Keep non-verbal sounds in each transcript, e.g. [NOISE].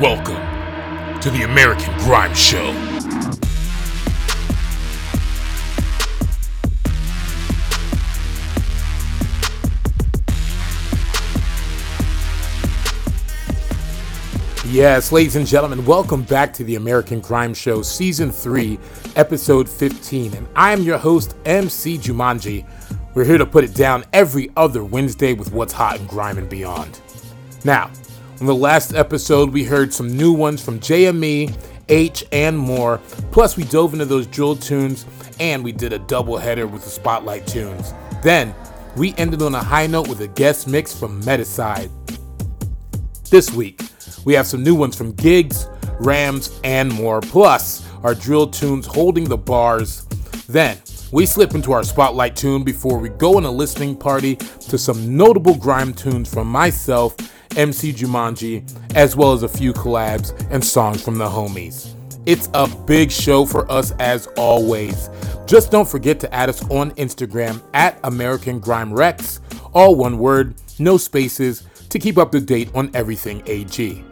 Welcome to the American Grime Show. Yes, ladies and gentlemen, welcome back to the American Grime Show, Season 3, Episode 15. And I am your host, MC Jumanji. We're here to put it down every other Wednesday with what's hot in grime and beyond. Now, in the last episode, we heard some new ones from JME, H, and more. Plus, we dove into those drill tunes and we did a double header with the spotlight tunes. Then, we ended on a high note with a guest mix from Metaside. This week, we have some new ones from Giggs, Rams, and more, plus our drill tunes holding the bars. Then, we slip into our spotlight tune before we go on a listening party to some notable grime tunes from myself, MC Jumanji, as well as a few collabs and songs from the homies. It's a big show for us as always. Just don't forget to add us on Instagram at American Grime Rex, all one word, no spaces, to keep up to date on everything AG.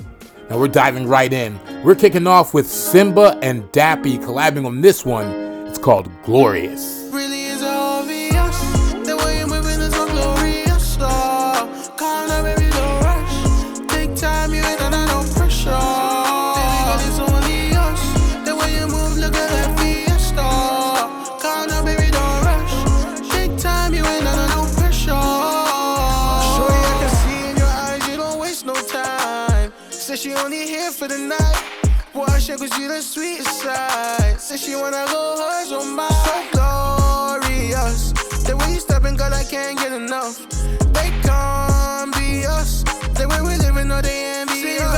Now we're diving right in. We're kicking off with Simba and Dappy collabing on this one. It's called Glorious. Said she only here for the night. Boy, I shake with you the sweetest side. Said she wanna go hers on mine. So glorious. The way you stepping, girl, I can't get enough. They can't be us. The way we living, no, they envy See, us.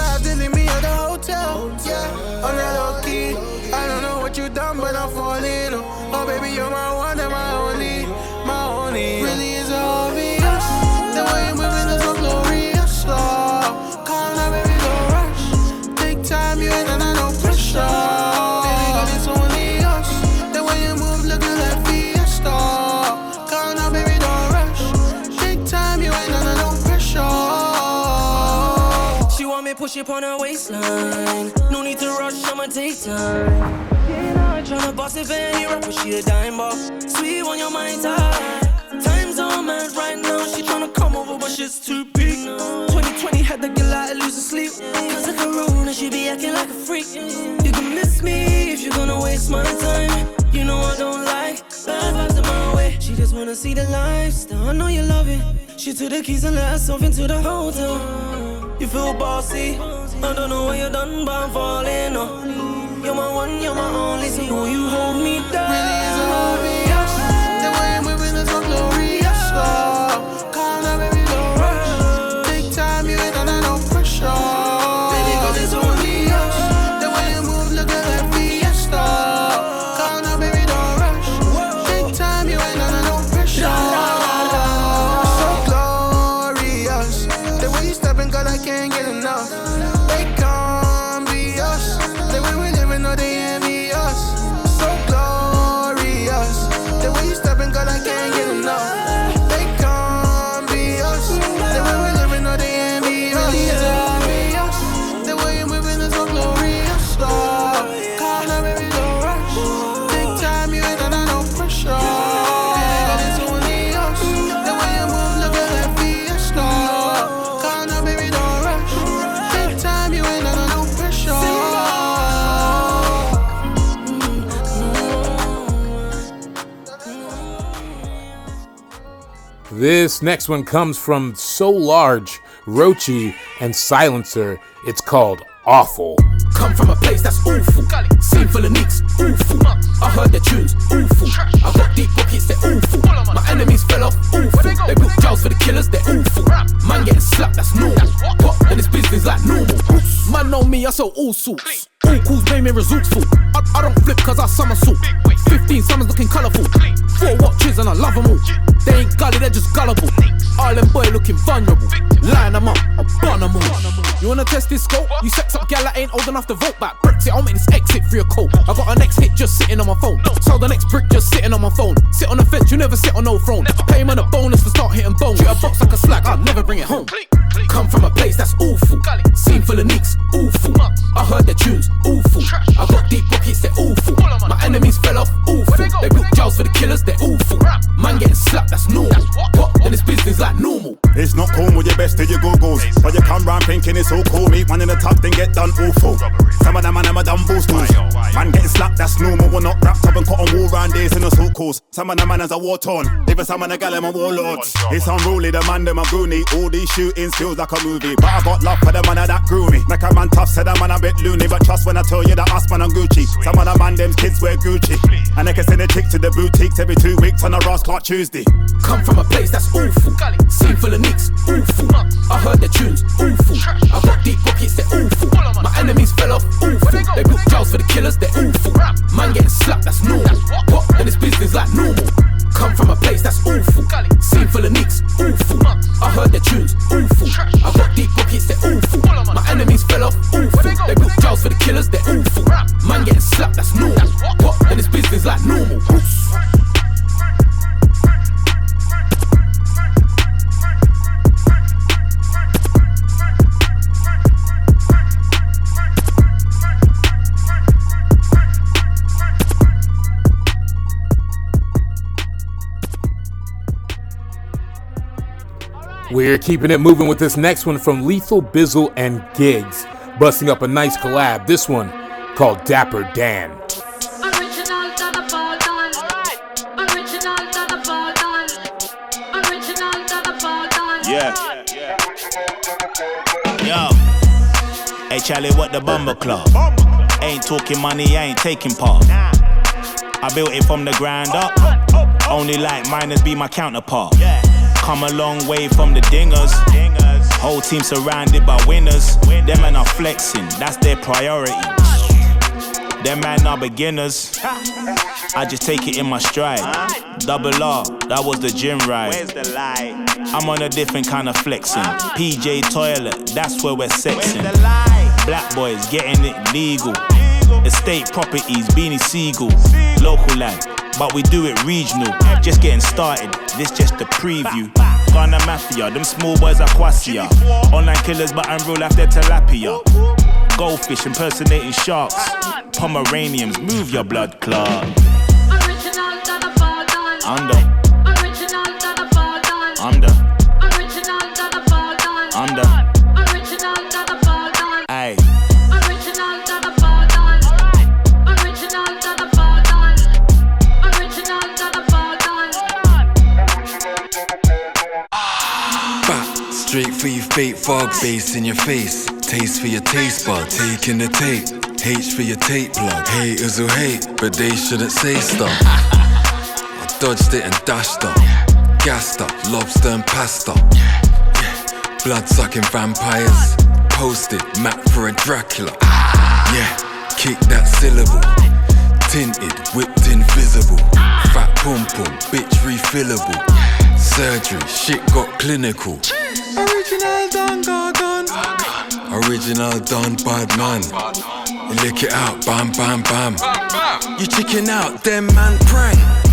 Push on her waistline. No need to rush, I'ma take time. Tryna boss it for any rapper, she a dime ball. Sweet on your mind tight. Time's on mad right now, she tryna come over, but shit's too big. 2020 had the girl out losing sleep. Cause of Corona, she be acting like a freak. You can miss me if you're gonna waste my time. You know I don't like bad vibes in my way. She just wanna see the lifestyle, I know you love it. She took the keys and let herself into the hotel. You feel bossy. I don't know what you're done, but I'm falling. Oh. You're my one, you're my only. So you hold me down? Really is. The This next one comes from So Large, Rochi, and Silencer. It's called Awful. Come from a place that's awful. Scene full of nicks, awful. I heard the tunes, awful. I got deep pockets, they're awful. My enemies fell off, awful. They built jails for the killers, they're awful. Man getting slapped, that's normal. What? And it's business like normal. Man know me, I sell all sorts. All calls made me resourceful. I, I don't flip cause I somersault. 15 summers looking colourful. Four watches and I love them all. They ain't gully, they're just gullible. Island boy looking vulnerable. Line them up, I bun them all. You wanna test this scope? You sex up gal that ain't old enough to vote back. Brexit, I'll make this exit for your coat. I got a next hit just sitting on my phone. So the next brick just sitting on my phone. Sit on the fence, you never sit on no throne. Pay on a bonus for start hitting bone. Treat a box like a slag, I'll never bring it home. Come from a place that's awful. Scene full of nicks, awful. I heard the tunes, awful. I got deep pockets, they're awful. My enemies fell off, awful. They built jails for the killers, they're awful. Man getting slapped, that's normal. What? Then it's business like normal. It's not cool with your best to your googles. But you come round thinking it's all cool. Meet one in the top, then get done awful. Some of them man, them are done boosters. Man getting slapped, that's normal. We're not wrapped up and caught on war round days in the so calls. Some of them man are war torn. Even some of the gal, them are warlords. It's unruly, the man, them are goony. All these shootings feels like a movie. But I got love for the man that grew me. Make a man tough, said a man a bit loony. But trust when I tell you that us man on Gucci. Some of the man, them kids wear Gucci. And they can send a chick to the boutiques every two weeks on a Ross Clark Tuesday. Come from a place that's awful. Scene full of nicks, awful. I heard the tunes, awful. I got deep pockets, they're awful. My enemies fell off, awful. They built jails for the killers, they're awful. Man getting slapped, that's normal. What? Then it's business like normal. Come from a place that's awful. Scene full of nicks, awful. I heard the tunes, awful. I got deep pockets, they're awful. My enemies fell off, awful. They built jails for the killers, they're awful. Man getting slapped, that's normal. What? Then it's business like normal. We're keeping it moving with this next one from Lethal Bizzle and Giggs, busting up a nice collab. This one called Dapper Dan. Original to the fall done. Original to the fall done. Original to the fall done. Yeah. Yo. Hey Charlie, what the bumper club? Ain't talking money, I ain't taking part. I built it from the ground up. Only like miners be my counterpart. Come a long way from the dingers. Whole team surrounded by winners. Them men are flexing, that's their priority. Them man are beginners. I just take it in my stride. Double R, that was the gym ride. I'm on a different kind of flexing. PJ toilet, that's where we're sexing. Black boys getting it legal. Estate properties, beanie seagull. Local lad, but we do it regional. Just getting started, this just a preview. Ghana Mafia, them small boys are quasia. Online killers, but I'm real life, they're tilapia. Goldfish impersonating sharks. Pomeranians, move your blood clot. Original the fall done. Original to the fog, bass in your face. Taste for your taste bud, taking the tape. H for your tape plug. Haters who hate, but they shouldn't say stuff. I dodged it and dashed up. Gassed up, lobster and pasta. Blood sucking vampires. Posted, map for a Dracula. Yeah, kick that syllable. Tinted, whipped invisible. Fat pum pum, bitch refillable. Surgery, shit got clinical. Original done, gargan. Original done, bad man. You lick it out, bam, bam, bam. You chicken out, them man prank.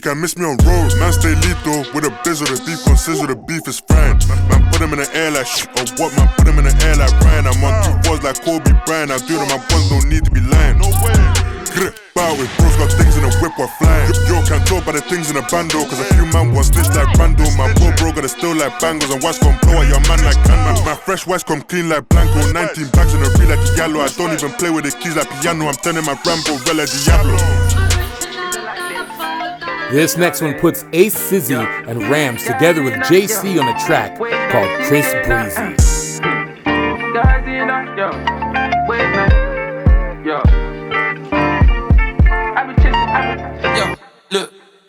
Can't miss me on roads. Man, stay lethal with a bizzle. The beef gon' sizzle, the beef is frying. Man, put him in the air like shit or what? Man, put him in the air like Ryan. I'm on two boys like Kobe Bryant. I do them, my ones don't need to be lying. No way. Grip, bow with bros got things in the whip while flying. Yo, can't talk about the things in the bando. Cause a few man want stitch like Rando. My poor bro got a still like bangles. And watch gon' blow at your man like Canman. My fresh watch come clean like Blanco. 19 bags in a reel like Yellow. I don't even play with the keys like piano. I'm turning my Rambo, Vela Diablo. This next one puts Ace Sizzy and Rams together with JC on a track called Chris Breezy.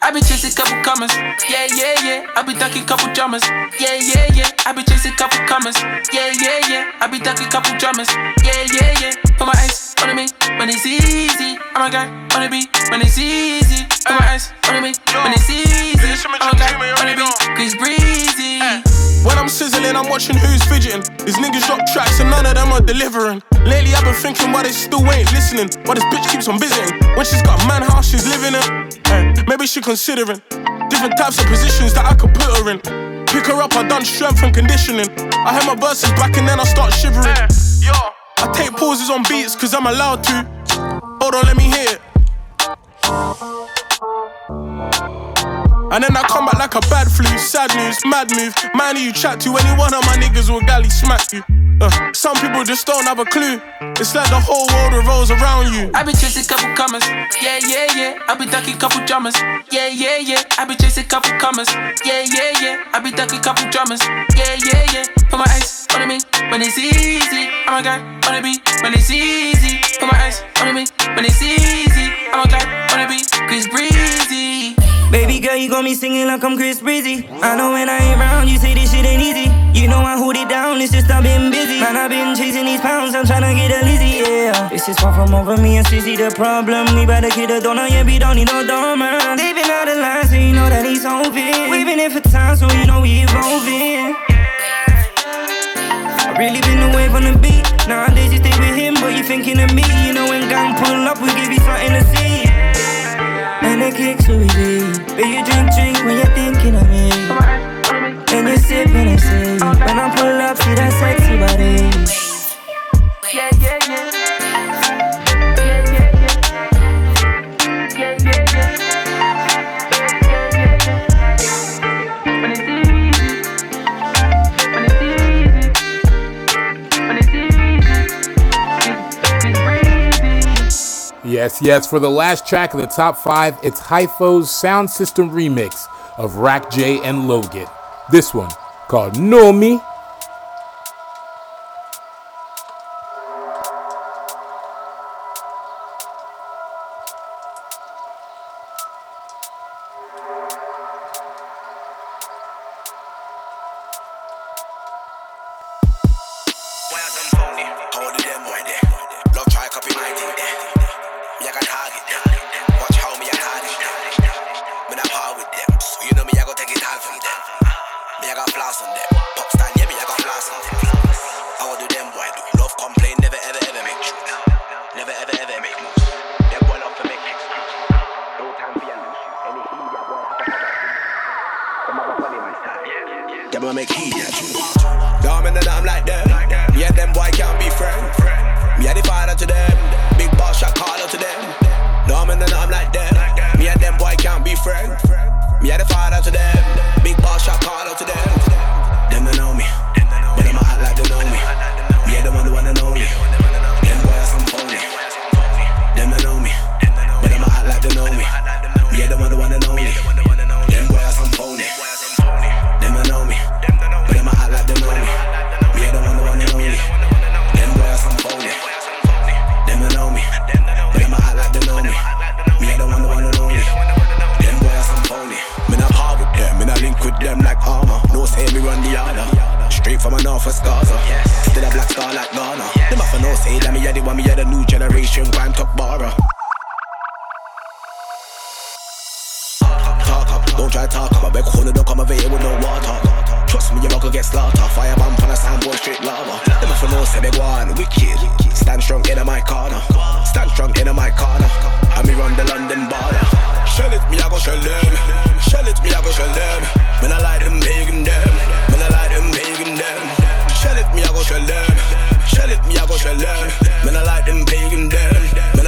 I be chasing couple commas, yeah, yeah, yeah. I be ducking couple drummers, yeah, yeah, yeah. I be chasing couple commas, yeah, yeah, yeah. I be ducking couple drummers. Yeah, yeah, yeah. Put my eyes on me when it's easy. I'm a guy on the beat when it's easy. Put my eyes on me when it's easy. I'm a guy on the beat, Chris Breezy. When I'm sizzling, I'm watching who's fidgeting. These niggas drop tracks and none of them are delivering. Lately, I've been thinking why they still ain't listening. Why this bitch keeps on visiting. When she's got a man house, she's living in. Eh, maybe she considering different types of positions that I could put her in. Pick her up, I done strength and conditioning. I hear my verses back and then I start shivering. Yo, I take pauses on beats cause I'm allowed to. Hold on, let me hear it. And then I come back like a bad flu, sad news, mad move. Man, you chat to, any one of my niggas will galley smack you. Uh, some people just don't have a clue. It's like the whole world revolves around you. I be chasing couple commas, yeah, yeah, yeah. I be ducking couple drummers, yeah, yeah, yeah. I be chasing couple commas, yeah, yeah, yeah. I be ducking couple drummers, yeah, yeah, yeah. Put my eyes on me when it's easy. I'm a guy on the beat when it's easy. Put my eyes me singing like I'm Chris Breezy. I know when I ain't round, you say this shit ain't easy. You know I hold it down, it's just I've been busy. Man, I've been chasing these pounds, I'm tryna get a Lizzie, yeah. This is far from over me and Sissy the problem. We better kid a donor, yeah, we don't need no dormant. They've been out of line, so you know that he's open. We've been here for time, so you know we evolving. I really been away from the beat. Nowadays you stay with him, but you thinking of me. You know when gang pull up, we give you something to see. It so easy. But you drink, drink when you're thinking of me. And you sip and I say, when I pull up, see that sexy body. Yes, yes, for the last track of the top five, it's Hypho's Sound System remix of Rack J and Logan. This one called Know Me. Them a make heat yeah true. Dumb and the dumb like them. Me and them boy can't be friends. Me and the father to them. Big boss shot call out to them. Dumb and the dumb like them. Me and them boy can't be friends. Me and the father to them. Big boss shot call out to them. Them don't know me. Straight from a north. Still a black star like Ghana. Them have no say that me a the one. Me a the new generation. Crime top borrow. Talk up, don't try to talk up. I beg corner, don't come over here with no water. Trust me, you're not gonna get slaughtered. Fire bomb on a soundboard, straight lava. Them for no say they go on wicked. Stand strong in my corner. Stand strong in my corner. And me run the London border. Shell it, me I go shell them. Shell it, me I go shell them. When I like them pagan them. When I like them pagan them. Me I go shell them. Shell it, me I go shell them. When I like them pagan them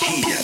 Them I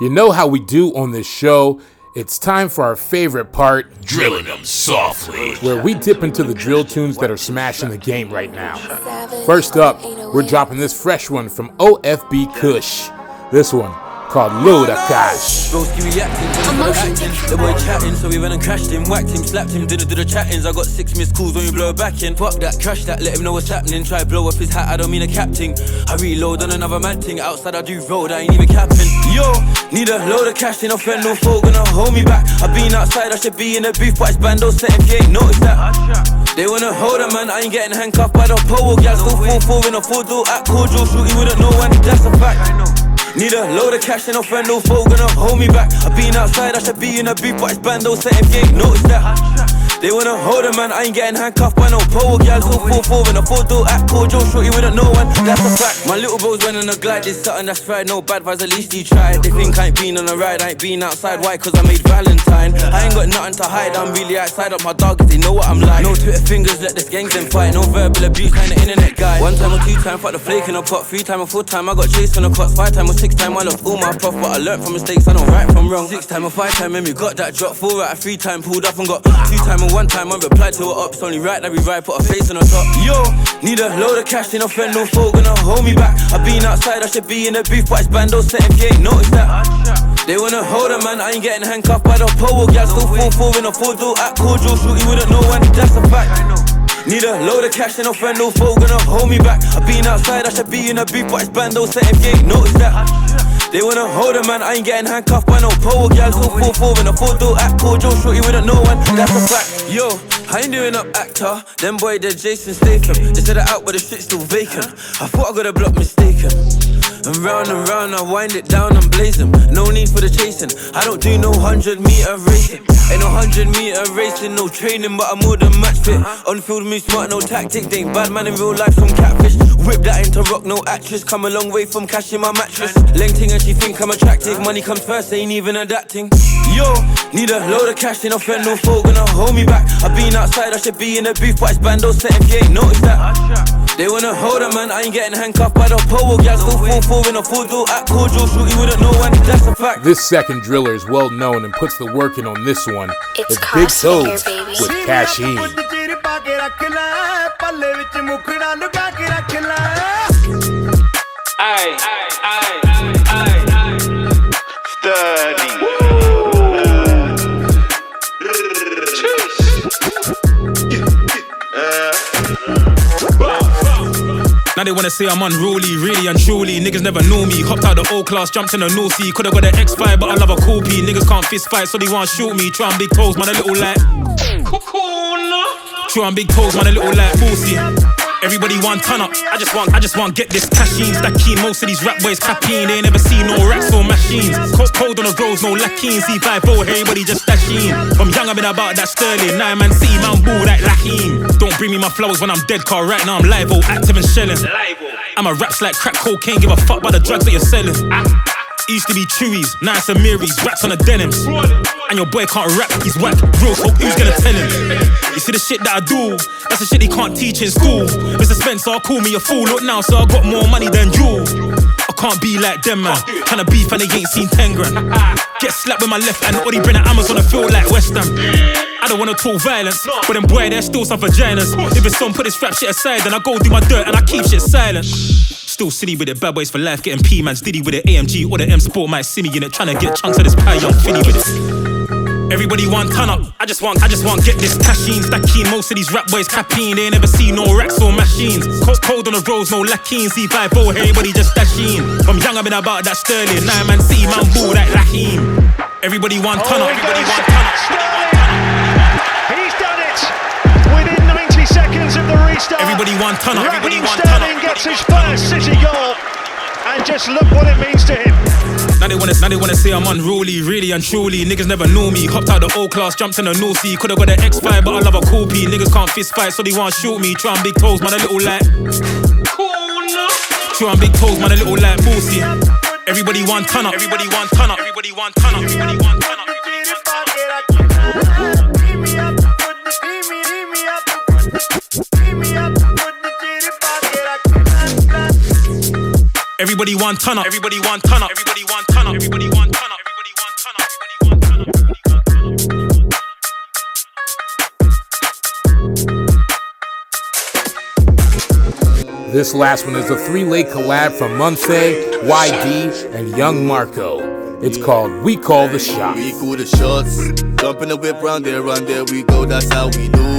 You know how we do on this show. It's time for our favorite part, Drilling them softly. where we dip into the drill tunes that are smashing the game right now. First up, we're dropping this fresh one from OFB Kush. This one called Luda Cash. Broski reacting to the acting. The boy chatting, so we went and crashed him, whacked him, slapped him, did a did the chattings. I got six missed calls when we blow back in. Fuck that, crash that, let him know what's happening. Try blow off his hat, I don't mean a captain. I reload on another man thing. Outside I do road, I ain't even capping. Yo, need a load of cash in a friend, no foe gonna hold me back. i been outside, I should be in the booth, but it's bando set if you ain't noticed that. They wanna hold a man, I ain't getting handcuffed by the pole. Gal still full four in a full door at cordial, shooty wouldn't know one, that's a fact. Need a load of cash and no friend, no foe gonna hold me back. I've been outside, I should be in a booth, but it's bando set if you ain't noticed that. They wanna hold a man, I ain't getting handcuffed by no pole. Gal still full four in a full door at cordial, shooty wouldn't know one. that's a fact. My little bros running a glide, did something that's right, no bad vibes, at least he tried. They think I ain't been on a ride, I ain't been outside, why? Cause I made Valentine. I ain't got nothing to hide, I'm really outside of my dogs, they know what I'm like. No Twitter fingers, let this gangs them fight. No verbal abuse, kinda internet guy. One time or two time, fuck the flake in a pot. Three time or four time, I got chased on the cots. Five time or six time, I lost all my prof, but I learned from mistakes, I know right from wrong. Six time or five time, and we got that drop. Four out of three time, pulled up and got two time one time, I replied to her ups. Only right that we ride, put a face on the top. Yo, need a load of cash, ain't no friend, no foe gonna hold me back. i been outside, I should be in the booth, but it's bando set ain't noticed that. They wanna hold a man, I ain't getting handcuffed by the pole. Gal still full four in a full door at cordial, shooty wouldn't know when, that's a fact. Need a load of cash and no friend, no foe gonna hold me back. i been outside, I should be in a booth, but it's bando set ain't noticed that. They wanna hold a man, I ain't getting handcuffed by no pole. Gal still full four in a full door at cordial, shooty wouldn't know when, that's a fact. Yo, I ain't doing up actor, them boy they're Jason Statham. They said it out, but the shit's still vacant. I thought I got a block mistaken. And round and round, I wind it down and blaze them. No need for the chasing. I don't do no hundred meter racing. Ain't no hundred meter racing, no training, but I'm more than match fit. On field, me smart, no tactic. They ain't bad man in real life, some catfish. Whip that into rock, no actress. Come a long way from cashing my mattress. Lengting and she think I'm attractive. Money comes first, ain't even adapting. Yo, need a load of cash, ain't no friend, no foe gonna hold me back. i been outside, I should be in the booth, but it's bando set if you ain't noticed that. They wanna hold a man, I ain't getting handcuffed by the pole. Gal still full four in a full door at cordial, shooty wouldn't know when, that's a fact. This second driller is well known and puts the work in on this one. It's Big Crossfinger, Toes baby. with Cashin. Aye, aye, aye. Sturdy. Now they wanna say I'm unruly, really unruly. Niggas never knew me. Hopped out the old class, jumped in the new C. Could've got an X5, but I love a cool P. Niggas can't fist fight, so they wanna shoot me. Try and big toes, man, a little like. True, I'm big toes, man, a little like Boosie. Everybody want ton up. I just want, I just want get this cashine. Stacking most of these rap boys capping. They ain't never seen no racks or machines. Cold, cold on the roads, no lacking. C5 4, everybody just dashing. From young, I've been about that sterling. Now man, see man, boo that Raheem. Don't bring me my flowers when I'm dead, car right now I'm live, oh, active and shelling. I'm a raps like crack cocaine, give a fuck about the drugs that you're selling. Used to be chewies, now it's a Miris, rats on the denims. And your boy can't rap, he's whack. Real so who's gonna tell him? You see the shit that I do, that's the shit he can't teach in school. Mr. Spencer, call me a fool. Look now, so I got more money than you. I can't be like them, man. Tryna beef and they ain't seen 10 grand. Get slapped with my left hand, they bring the Amazon and feel like West Ham. I don't wanna talk violence, but then boy, there's still some vaginas. If it's some, put this rap shit aside, then I go do my dirt and I keep shit silent. Still city with it, bad boys for life, getting P man's Diddy with it, AMG or the M Sport might see me in it, trying to get chunks of this pie, young Finny with it. Everybody want ton up. I just want, I just want get this cashine. Stacking most of these rap boys capping. They ain't never seen no racks or machines. Cold, cold on the roads, no lacking. C5 4, everybody just dashing. From young I've been about that sterling. Now man see man boo that Raheem. Everybody want ton up. Everybody want ton up. Seconds of the restart. Everybody want ton up. Everybody Raheem want ton Sterling gets his first City goal, and just look what it means to him. Now they wanna, now they wanna say I'm unruly, really and truly. Niggas never knew me. Hopped out the old class, jumped in the new C. Could've got an X5, but I love a cool P. Niggas can't fist fight, so they wanna shoot me. Try and big toes, man, a little like. Try and big toes, man, a little like Boosie. Everybody want ton up. Everybody want ton up. Everybody want ton up. Everybody want ton up. Everybody want ton up. Everybody want ton up. Everybody want ton up. Everybody want ton up. Everybody want ton up. Everybody want ton up. This last one is a three-leg collab from Munse, YD, and Young Marco. It's called We Call the Shots. We call the shots. Jump in the whip round there, round there we go. That's how we do it.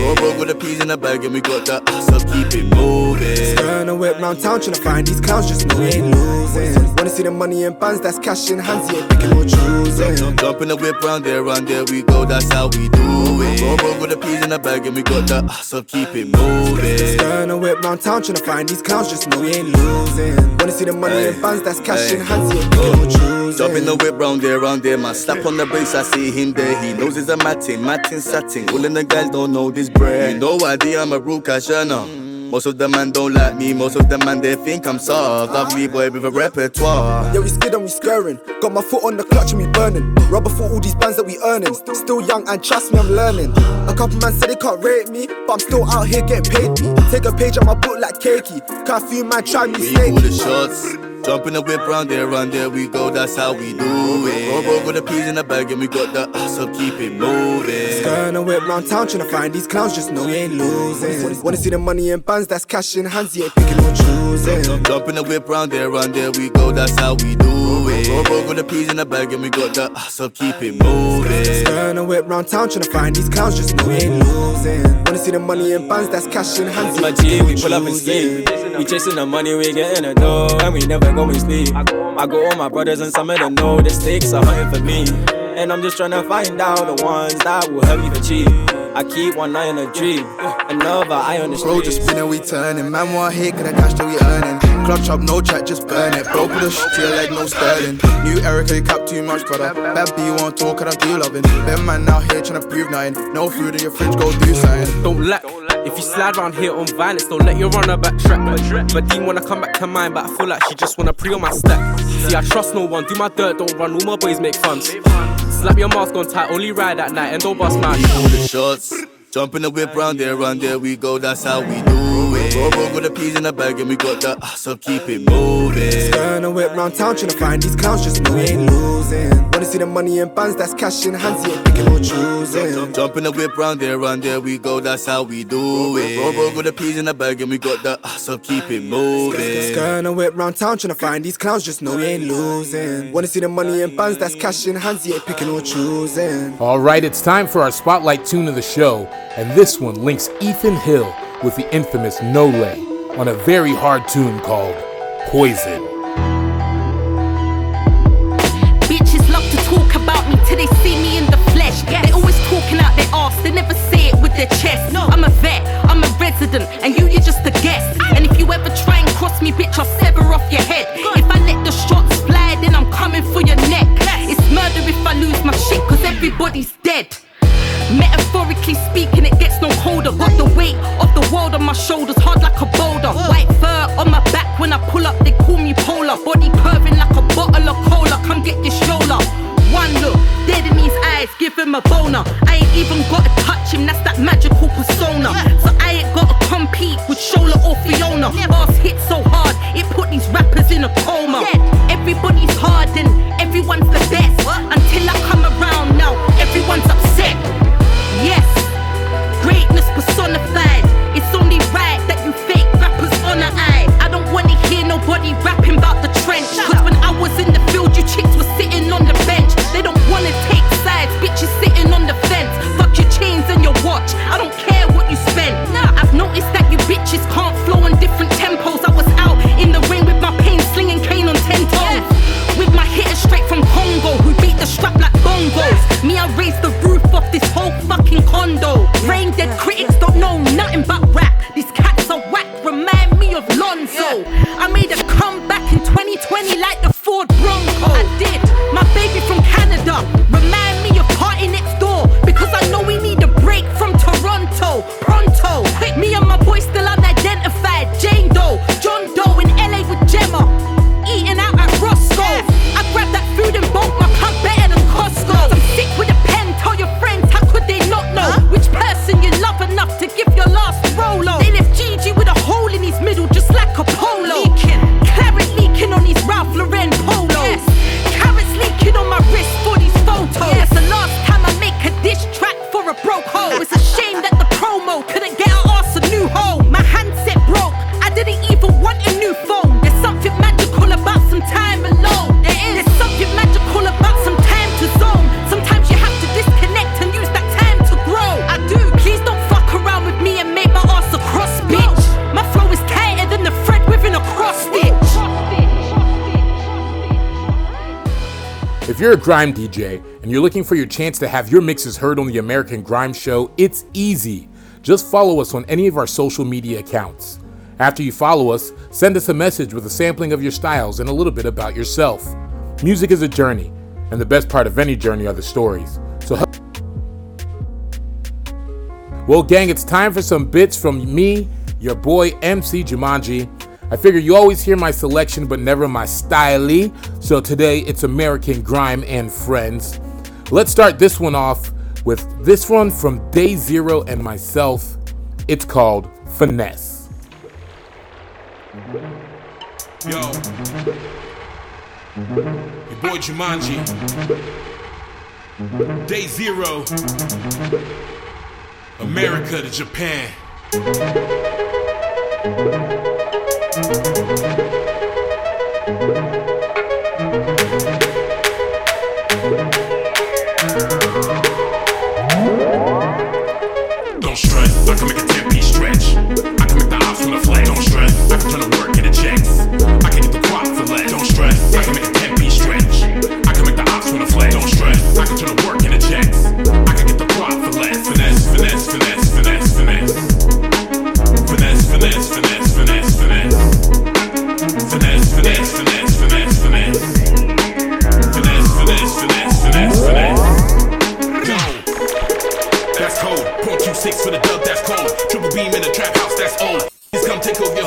Roll broke with the peas in the bag and we got that ass up. Keep it moving. Turn a whip round town tryna find these clowns, just know we ain't losing. Wanna see the money in bands, that's cash in hands, yeah, picking or choosing. Jump in the whip round there, round there we go. That's how we do it. Roll broke with the peas in the bag and we got that ass up. Keep it moving. Turn a whip round town tryna find these clowns, just know we ain't losing. Wanna see the money in bands, that's cash in hands, yeah, picking or choosing. Jump in the whip round there, round there, man. Slap on the bass, I see him there. He knows it's a matting, matting, satin. All in the guys don't know this bread. You know idea, I'm a rude cashana. Most of the man don't like me, most of the man they think I'm soft. Love me boy with a repertoire. Yeah, we skid and we scurrying. Got my foot on the clutch and we burning. Rubber for all these bands that we earning. Still young and trust me, I'm learning. A couple man said they can't rate me, but I'm still out here getting paid. Take a page on my book like cakey. Can't few man try me We snake. call the shots. Jump in the whip round there, round there we go. That's how we do it. Broke with the peas in the bag and we got the ass up. Keep it moving. Turn a whip round town tryna find these clowns, just know we ain't losing. Wanna see the money in bands, that's cash in hands, yeah, picking or choosing. Jump in the whip round there, round there we go. That's how we do it. Roll broke with the peas in the bag and we got the ass up. Keep it moving. Turn a whip round town trying to find these clowns, just know we ain't losing. Wanna see the money in bands, that's cash in hands, My yeah, G, we pull up and choosing. sleep. We chasing the money, we getting the dough, and we never go and sleep. I got all my brothers and some of them know the stakes are hunting for me. And I'm just trying to find out the ones that will help me achieve. I keep one eye on a dream, another eye on the street. Bro, street. just spinning, we turning. Man, want hit, cause the cash that we earning. Club chop, no chat, just burn it. Bro, put a shit to your leg, no sterling. New Erica, you cap too much, brother. Bad B, you want talk, and I do loving. Them man out here trying to prove nothing. No food in your fridge, go do something. Don't lack. If you slide round here on violence, don't let your runner back track. But Dean wanna come back to mine, but I feel like she just wanna pre on my stack. See, I trust no one, do my dirt, don't run. All my boys make funds. Slap your mask on tight, only ride at night and don't bust my call the shots. Jump in the whip round there, round there we go. That's how we do it. Roll broke with the peas in the bag and we got the ass up. Keep it moving. Turn a whip round town tryna find these clowns, just know we ain't losing. Wanna see the money in bands, that's cash in hands, yeah, picking or choosing. Jump in the whip round there, round there we go. That's how we do it. Roll broke with the peas in the bag and we got the ass up. Keep it moving. Turn a whip round town tryna find these clowns, just know we ain't losing. Wanna see the money in bands, that's cash in hands, yeah, picking or choosing. All right, it's time for our spotlight tune of the show, and this one links Ethan Hill with the infamous No Lay. on a very hard tune called Poison. Bitches love to talk about me till they see me in the flesh. They always talking out their ass, they never say it with their chest. I'm a vet, I'm a resident, and you, you're just a guest. And if you ever try and cross me, bitch, I'll sever off your head. If I let the shots fly, then I'm coming for your neck. It's murder if I lose my shit, cause everybody's dead. Metaphorically speaking, it gets no colder. Got the weight of the world on my shoulders, hard like a boulder. White fur on my back when I pull up, they call me polar. Body curving like a bottle of cola. Come get this yola. One look, dead in his eyes, give him a boner. I ain't even gotta touch him, that's that magical persona. So I ain't gotta compete with Shola or Fiona. Boss hit so hard, it put these rappers in a coma. Everybody's hard and everyone's the best. Grime DJ and you're looking for your chance to have your mixes heard on the American Grime Show, it's easy. Just follow us on any of our social media accounts. After you follow us, send us a message with a sampling of your styles and a little bit about yourself. Music is a journey, and the best part of any journey are the stories. So, help- well, gang, it's time for some bits from me, your boy MC Jumanji. I figure you always hear my selection, but never my style. So today it's American Grime and Friends. Let's start this one off with this one from Day Zero and myself. It's called Finesse. Yo. Your boy Jumanji. Day zero. America to Japan. Don't Just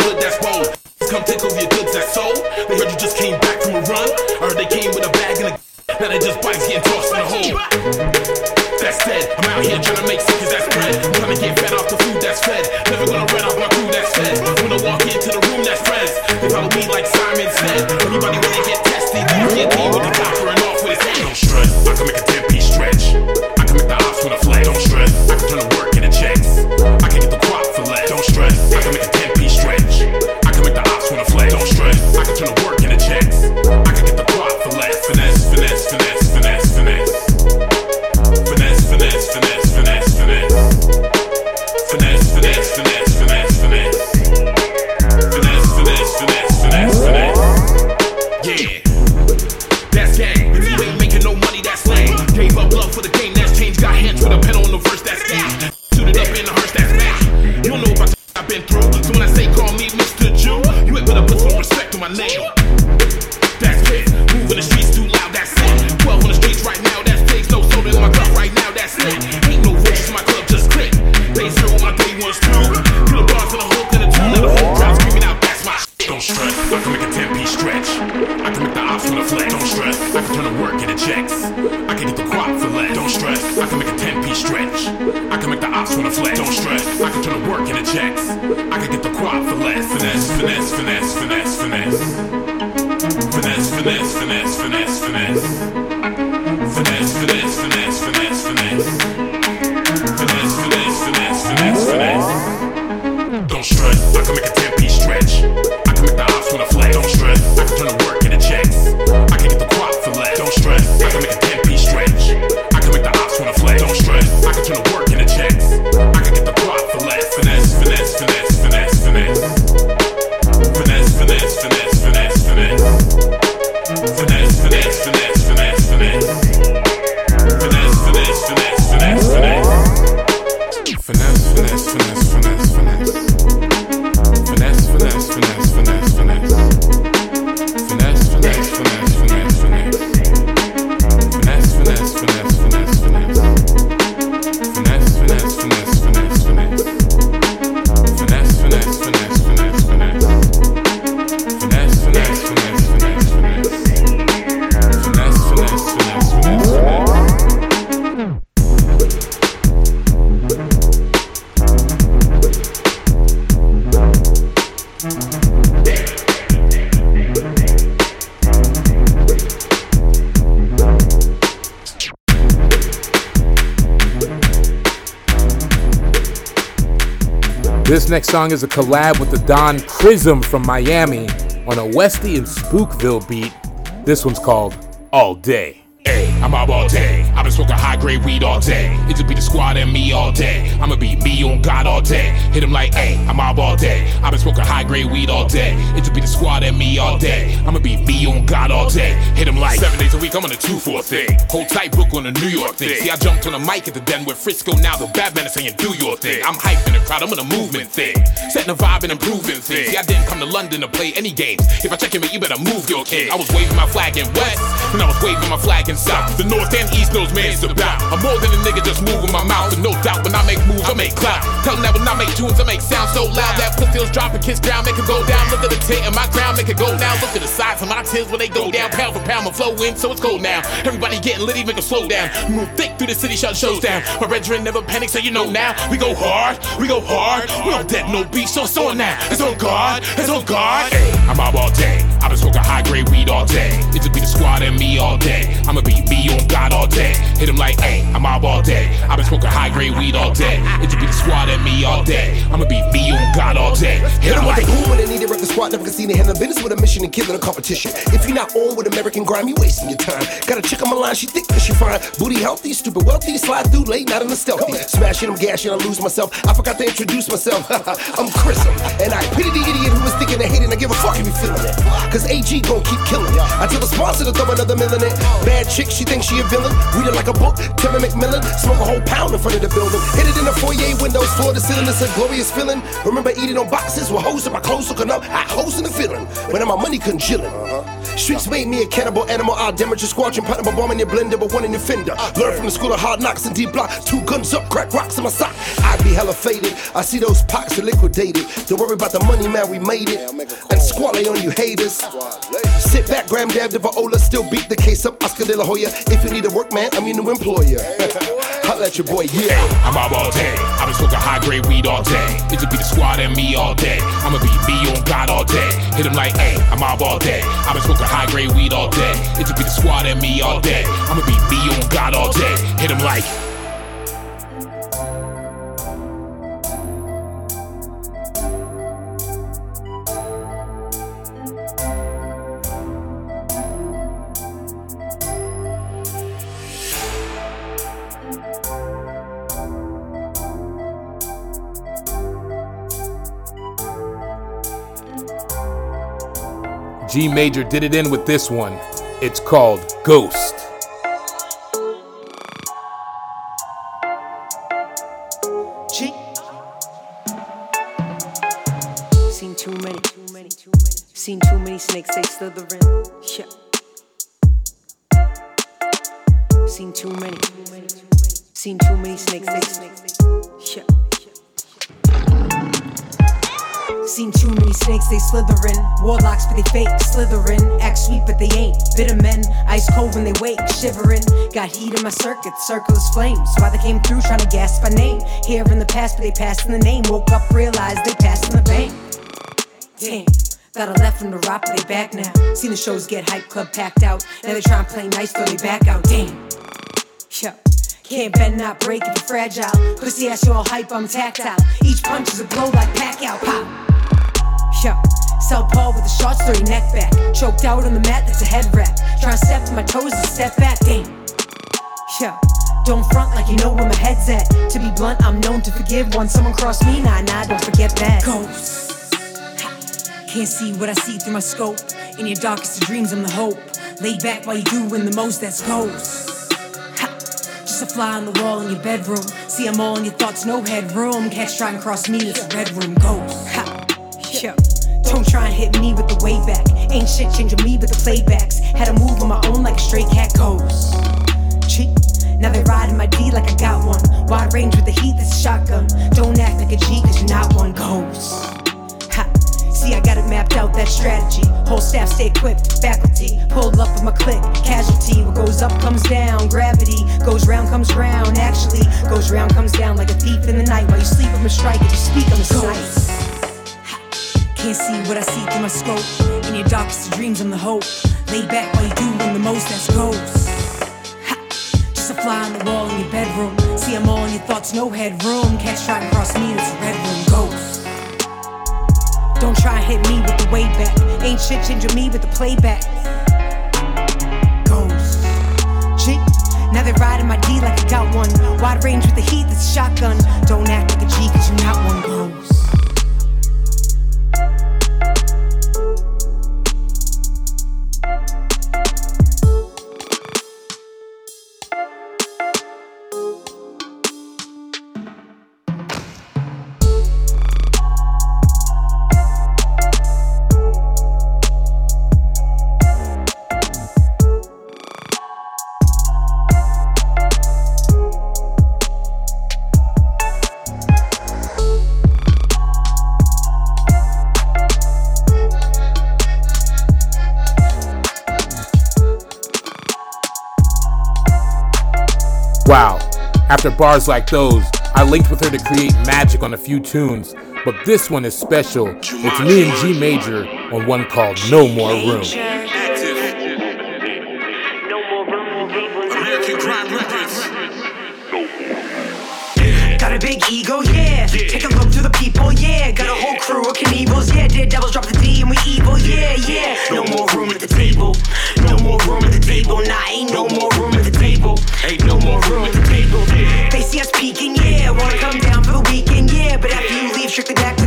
next song is a collab with the Don Prism from Miami on a Westy and Spookville beat. This one's called All Day. Hey, I'm out all day. I've been smoking high grade weed all day. It just be the squad and me all day. I'ma be me on God all day. Hit him like, hey, I'm out all day. I've been smoking high grade weed all day. It just be the squad and me all day. I'ma be me on God all day. Hit him like seven days a week. I'm on a two four thing. Hold tight book on the New York thing. See, I jumped on the mic at the den with Frisco. Now the Batman is saying, do your thing. I'm hyping the crowd. I'm on a movement thing. Setting the vibe and improving things. See, I didn't come to London to play any games. If I check him, you better move your kid. I was waving my flag in West, and I was waving my flag in South. The North and East knows man's about. I'm more than a nigga just moving my mouth. And no doubt when I make moves, I make clout. Tell them that when I make tunes, I make sound so loud that pussy dropping, kiss ground, make it go down. Look at the tit in my crown, make it go down. Look at the sides of my tears when they go down. Pound for pound, my flow in, so it's cold now. Everybody getting litty, make it slow down. Move thick through the city, shut shows down. My brethren never panic, so you know now. We go hard, we go hard. We don't dead, no beef, so it's on now. It's on guard, it's on guard. Hey, I'm out all day. I've been smoking high grade weed all day. It just be the squad and me all day. I'ma be me on God all day. Hit him like, hey, I'm out all day. I've been smoking high grade weed all day. It just be the squad and me all day. I'ma be me on God all day. Hit him what like, they do when they need a record squad, never can see the handle business with a mission and killing a competition. If you're not on with American grime, you wasting your time. Got a chick on my line, she thick, but she fine. Booty healthy, stupid wealthy, slide through late, not in the stealthy. Smashing them, gashing, I lose myself. I forgot to introduce myself. [LAUGHS] I'm Chrism, and I pity the idiot who was thinking and hating. I give a fuck if you feeling it. Cause AG gon' keep killing it. I tell the sponsor to throw another mill in it. Bad chick, she thinks she a villain. Read it like a book, Kevin McMillan. Smoke a whole pound in front of the building. Hit it in the foyer windows, floor to ceiling. It's a glorious feeling. Remember eating on boxes with hoes in my clothes looking up. I hoes in the feeling. When my money congealing. Uh-huh. Streets made me a cannibal animal. I'll damage your squadron, put up a bomb in your blender, but one in your fender. Learn from the school of hard knocks and deep block. Two guns up, crack rocks in my sock. I'd be hella faded. I see those pox are liquidated. Don't worry about the money, man, we made it. And squally on you haters. Sit back, Graham Dab, the Viola, still beat the case up. Oscar de la Hoya. If you need a work, man, I'm your new employer. [LAUGHS] Holla at your boy, yeah. I'm out all day. I've been smoking high grade weed all day. It just be the squad and me all day. I'ma be me on God all day. Hit him like, hey, I'm out all day. I've been smoking high grade weed all day. It just be the squad and me all day. I'ma be me on God all day. Hit him like. G Major did it in with this one. It's called Ghost. Seen too many, seen too many snakes, they slithering. Yeah. Seen too many, seen too many snakes, they yeah. Seen too many snakes, they slithering. Warlocks, but they fake, slithering. Act sweet, but they ain't. Bitter men, ice cold when they wake, shivering. Got heat in my circuit, circle is flames. Why they came through trying to gas my name. Here in the past, but they passed in the name. Woke up, realized they passed in the bank. Damn. Thought I left from the rock, but they back now. Seen the shows get hype, club packed out. Now they try and play nice, though they back out. Damn. Yo. Can't bend, not break if you're fragile. Pussy ass, you all hype, I'm tactile. Each punch is a blow like Pacquiao. Pop. Yo. Sell Paul with a short story neck back. Choked out on the mat, that's a head wrap. Try to step on my toes and step back. Damn. Yo. Don't front like you know where my head's at. To be blunt, I'm known to forgive. Once someone cross me, nah, nah, don't forget that. Ghosts. Can't see what I see through my scope. In your darkest of dreams, I'm the hope. Lay back while you doing the most, that's ghosts. Just a fly on the wall in your bedroom. See, I'm all in your thoughts, no headroom. Catch try and cross me, it's a red room ghost. Ha. Don't try and hit me with the way back. Ain't shit changing me with the playbacks. Had to move on my own like a stray cat goes. Cheek. Now they riding my D like I got one. Wide range with the heat, this is shotgun. Don't act like a G, cause you're not one ghost. Ha. See, I got it mapped out, that strategy. Whole staff stay equipped, faculty. Pulled up with my click, casualty. What goes up comes down, gravity. Goes round comes round, actually. Goes round comes down like a thief in the night. While you sleep, I'm a strike. If you speak, I'm a snipe. Can't see what I see through my scope. In your darkest dreams, I'm the hope. Lay back while you doing the most, that's ghosts. Just a fly on the wall in your bedroom. See, I'm all in your thoughts, no headroom. Catch try and cross me, it's a red room ghost. Don't try and hit me with the way back. Ain't shit changing me with the playback. Ghost. Now they're riding my D like I got one. Wide range with the heat, that's a shotgun. Don't act like a G, cause you're not one ghost. After bars like those, I linked with her to create magic on a few tunes, but this one is special. It's me and G Major on one called No More Room. American Grime Records. Got a big ego, yeah. Take a look through the people, yeah. Got a whole crew of Knievel's, yeah. Dead devils drop the D and we evil, yeah, yeah. No But after you leave, strictly back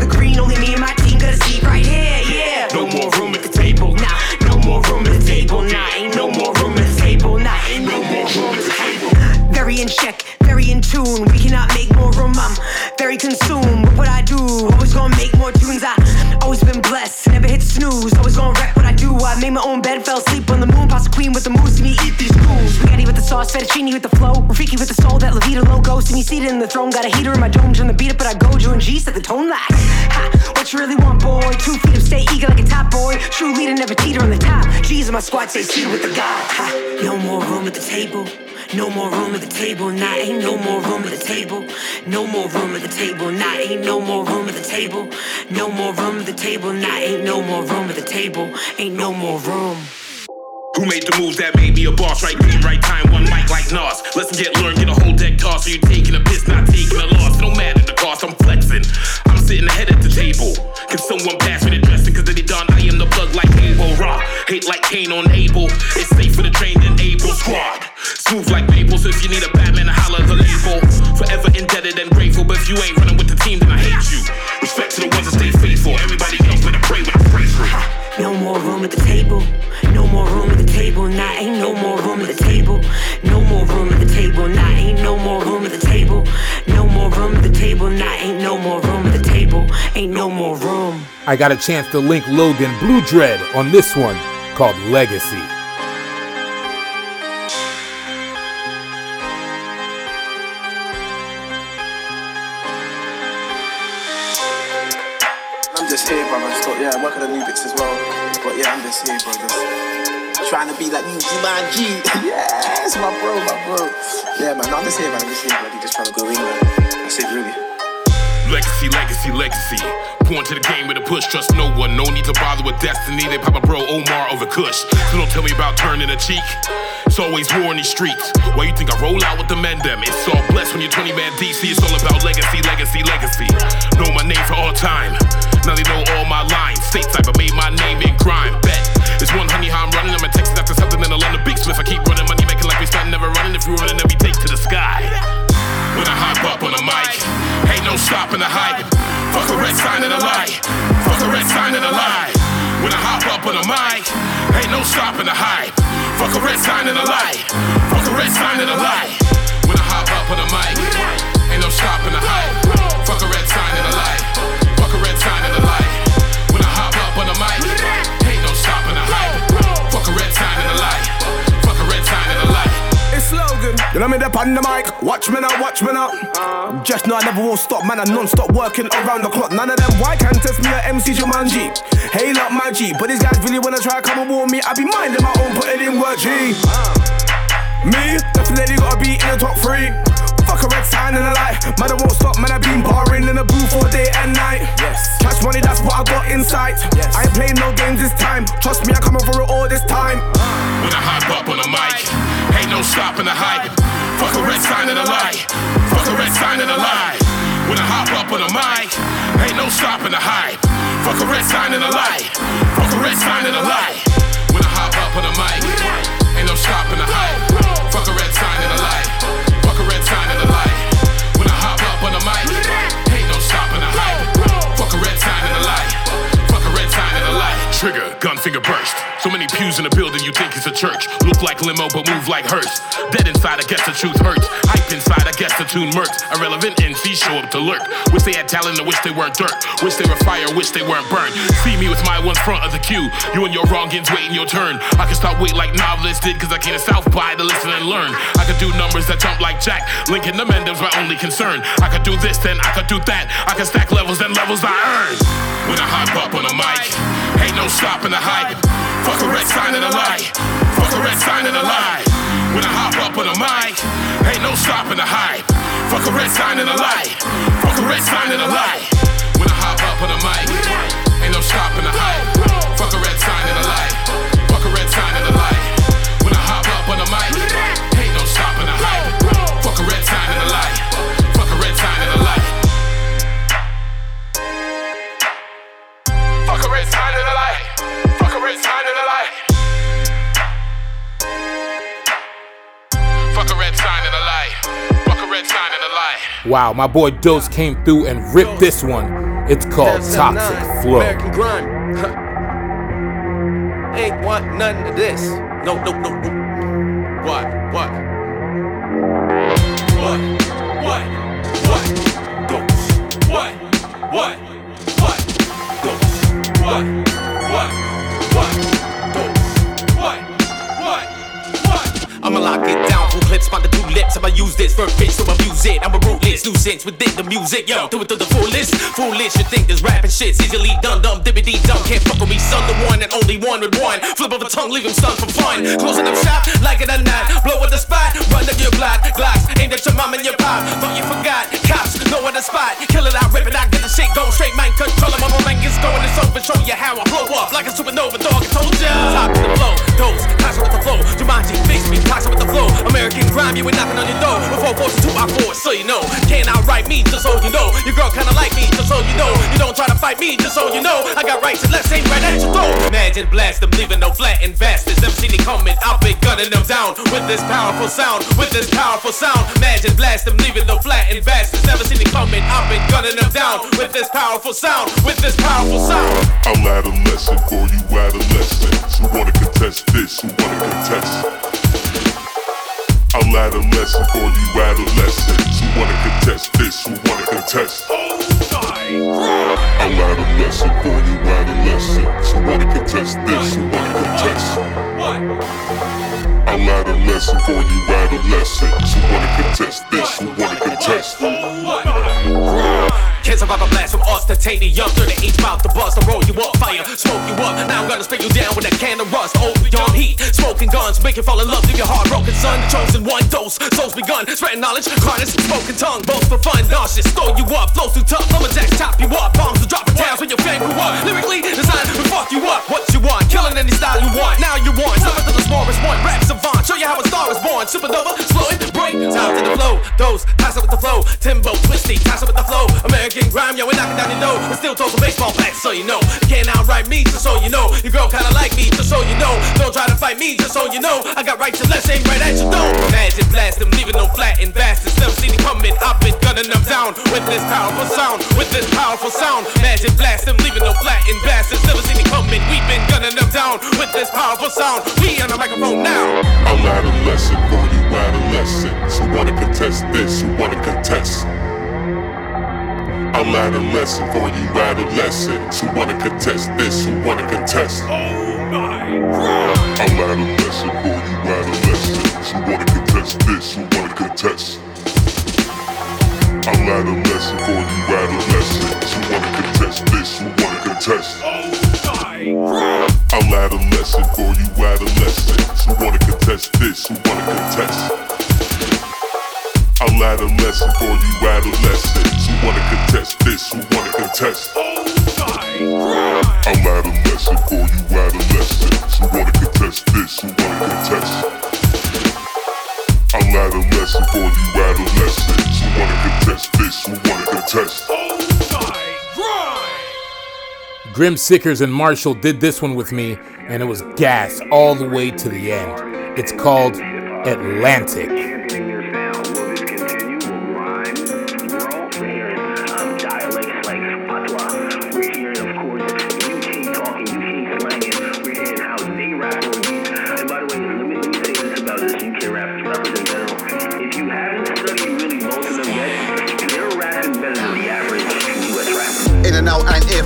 I made my own bed, fell asleep on the moon. Pasta queen with the moose, see me eat these fools. Spaghetti with the sauce, fettuccine with the flow. Rafiki with the soul, that Levita logo. See me seated in the throne, got a heater in my dome. Turn the beat up, but I go. Joe and G set the tone like. Ha, what you really want, boy? Two feet of stay eager like a top boy. True leader, never teeter on the top. G's in my squad, say seated with the God. Ha, no more room at the table. No more room at the table, nah, ain't no more room at the table. No more room at the table, nah, ain't no more room at the table. No more room at the table, nah, ain't no more room at the table. Ain't no more room. Who made the moves that made me a boss? Right game, right time, one mic like Nas. Let's get learned, get a whole deck toss. So you taking a piss, not taking a loss. No matter cost, I'm flexing. I'm sitting ahead at the table. Can someone pass me the dressing? Cause they done, I am the plug like Abel Raw. Hate like Kane on Abel. It's safe for the trained and able squad. Smooth like maple, so if you need a Batman, holla at the label. Forever indebted and grateful, but if you ain't running with the team, then I hate you. Respect to the ones that stay faithful. Everybody else better pray when I pray through. No more room at the table. No more room at the table. Nah, ain't no more room at the table. No more room at the table. Nah, ain't no more room at the table. No more room at the table. Nah, ain't no more room at the table. Ain't no more room. I got a chance to link Logan Blue Dread on this one called Legacy. I'm just here, brother. Just got, yeah, working on new bits as well. But yeah, I'm just here, bro. Just trying to be like you, G. yes, my bro, my bro. Yeah, man, no, I'm just here, man. I'm just here, buddy. Just trying to go in, man. That's it, really. Legacy, legacy, legacy. Born to the game with a push, trust no one. No need to bother with destiny. They pop a bro Omar over Kush. So don't tell me about turning a cheek. It's always war in these streets. Why you think I roll out with the men them? It's all blessed when you're 20 man DC. It's all about legacy, legacy, legacy. Know my name for all time. Now they know all my lines. State type, I made my name in crime. Bet. It's one honey how I'm running. I'm a Texas after something in the London Big Smith. I keep running, money making like we starting, never running. If you running, then we take to the sky. When I hop up on the mic, ain't no stopping the hype. Fuck a red sign and a lie. Fuck a red sign and a lie. When I hop up on the mic, ain't no stopping the hype. Fuck a red sign and a lie. Fuck a red sign and a lie. When I hop up on the mic, ain't no stopping the hype. Fuck a red sign and a lie. You know me up on the mic. Watch me now, watch me now. Just know I never will stop, man. I non-stop working around the clock. None of them why can't test me uh, at MC Jumanji. Hey, look, my G. But these guys really wanna try come and warn me. I be minding my own, putting in work, G. Me, definitely gotta be in the top three. Red sign and a light. Man, I won't stop, man. I been barring in the booth all day and night. Yes. Cash money, that's what I got in sight. Yes. I ain't playing no games this time. Trust me, I come over it all this time. When I hop up on the mic, ain't no stopping the hype. Fuck a red sign and a lie. Fuck a red sign and a lie. When I hop up on the mic, ain't no stopping the hype. Fuck a red sign and a lie. Fuck a red sign and a lie. When I hop up on the mic, ain't no stopping the hype. Gun finger burst. So many pews in the building, you think it's a church. Look like limo, but move like hearse. Dead inside, I guess the truth hurts. Hype inside, I guess the tune murks. Irrelevant NC show up to lurk. Wish they had talent, I wish they weren't dirt. Wish they were fire, wish they weren't burned. See me with my one front of the queue. You and your wrongins waiting your turn. I can stop wait like novelists did, cause I came to South by to listen and learn. I could do numbers that jump like Jack. Linking the Mendem's my only concern. I could do this, then I could do that. I can stack levels and levels I earn. When I hop up on the mic, ain't no stopping the hype. Fuck a red sign and a lie. Fuck a red sign and a lie. When I hop up on the mic, ain't no stopping the hype. Fuck a red sign and a lie. Fuck a red sign and a lie. When I hop up on the mic, ain't no stopping the hype. Wow, my boy Dose came through and ripped this one. It's called Toxic Flow. American grind. [LAUGHS] Ain't want none of this. No, no, no, no. What? Lips. I'ma use this for bitch, so abuse it. I'm a ruthless nuisance within the music, yo. Do it to the fullest. Foolish, you think this rapping shit's easily done, dumb, dibbity dumb. Can't fuck with me, son, the one and only one with one. Flip of a tongue, leave him stunned for fun. Closing up shop, like it or not. Blow at the spot, run up your block. Glocks, aimed at your mom and your pop. Thought you forgot, cops, know where the spot. Kill it, I rip it, I get the shit going straight, mind control. My mind gets going, it's over, show you how I blow up like a supernova dog. I told ya. Top of the flow, constant with the flow. Jumanji, fix me, toxic with the flow. American grime, you ain't knocking on your door. Before force two by four, so you know. Can't outright me, just so you know. Your girl kinda like me, just so you know. You don't try to fight me, just so you know. I got rights and left, ain't right at your door. Imagine blast them, leaving no flat investors. Seen it coming, I've been gunning them down with this powerful sound, with this powerful sound. Imagine blast them, leaving no flat investors. Never seen it coming, I've been gunning them down with this powerful sound, with this powerful sound. I'll add a for you adolescents who wanna contest this, who wanna contest. I'll add a lesson for you adolescents who wanna contest this, who wanna contest. I'll add a lesson for you adolescents who wanna contest this, who wanna contest. I'll learn a lesson for you adolescents who wanna contest this, who wanna contest. Can't survive a blast from us, titanium. 30 H mouth the bust, I roll you up, fire, smoke you up. Now I'm gonna spray you down with a can of rust. Oh, Old beyond heat, smoking guns, make you fall in love, leave your heart broken, son. The chosen one dose, souls begun, spreading knowledge, chronic, spoken tongue, both for fun, nauseous. Throw you up, flows too tough, lumberjacks top you up, bombs will drop in towns when your fan grew up. Lyrically designed to fuck you up. What you want, killing any style you want. Now you want, something to the smallest one, rap savant, show you how a star is born. Supernova, slow it, break, time to the flow. Those, pass it with the flow, Timbo, twisty, it with the flow. American grime, yo, we're knocking down your door. But still throw some baseball bats, so you know. You can't outright me, just so you know. Your girl kinda like me, just so you know. Don't try to fight me, just so you know. I got right to left, aim right at your though. Magic blast them, leaving them flat and bastards. Never seen it coming. I've been gunning them down with this powerful sound, with this powerful sound. Magic blast them, leaving them flat and bastards. Never seen it coming. We've been gunning them down with this powerful sound. We on the microphone now. I learn a lesson for you adolescents who wanna contest this, who wanna contest. I learn a lesson for you adolescents who wanna contest this, who wanna contest. Oh my God. I learn a lesson for you adolescents who wanna contest this, who wanna contest. I learn a lesson for you adolescents who wanna contest this, who wanna contest. Oh my God. I learn a lesson for you adolescents who wanna contest this, who wanna contest. I learned a lesson for you adolescents who wanna contest this, who wanna contest. I learned a lesson for you adolescents who wanna contest this, who wanna contest. I learned a lesson for you adolescents who wanna contest this, who wanna contest. Grim Sickers and Marshall did this one with me, and it was gas all the way to the end. It's called Atlantic.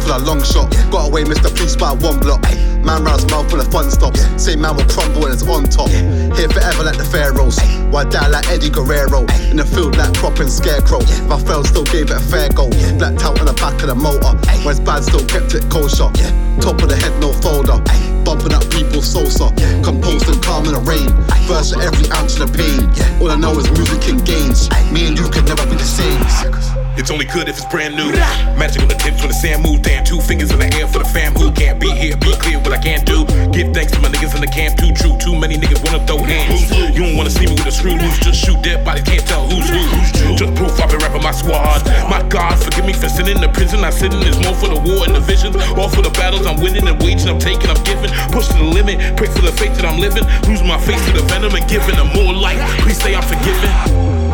The long shot. Got away, Mr. Police by one block. Man round his mouth full of fun stops. Same man will crumble when it's on top. Here forever like the pharaohs. Why die like Eddie Guerrero? In the field like prop and scarecrow. My friend still gave it a fair go. Blacked out on the back of the motor. When it's bad, still kept it kosher. Top of the head, no folder. Bumping up people's salsa. Composed and calm in the rain. Verse every ounce of the pain. All I know is music and gains. Me and you can never be the same. It's only good if it's brand new. Magic on the tips when the sand moves. Damn, two fingers in the air for the fam who can't be here. Be clear what I can't do. Give thanks to my niggas in the camp. Too true. Too many niggas wanna throw hands. You don't wanna see me with a screw loose. Just shoot dead bodies. Can't tell who's who. Just proof I've been rapping my squad. My God, forgive me for sitting in the prison. I sitting is more for the war and the visions. All for the battles I'm winning and waging. I'm taking, I'm giving. Push to the limit. Pray for the faith that I'm living. Losing my face to the venom and giving them more life. Please say I'm forgiven.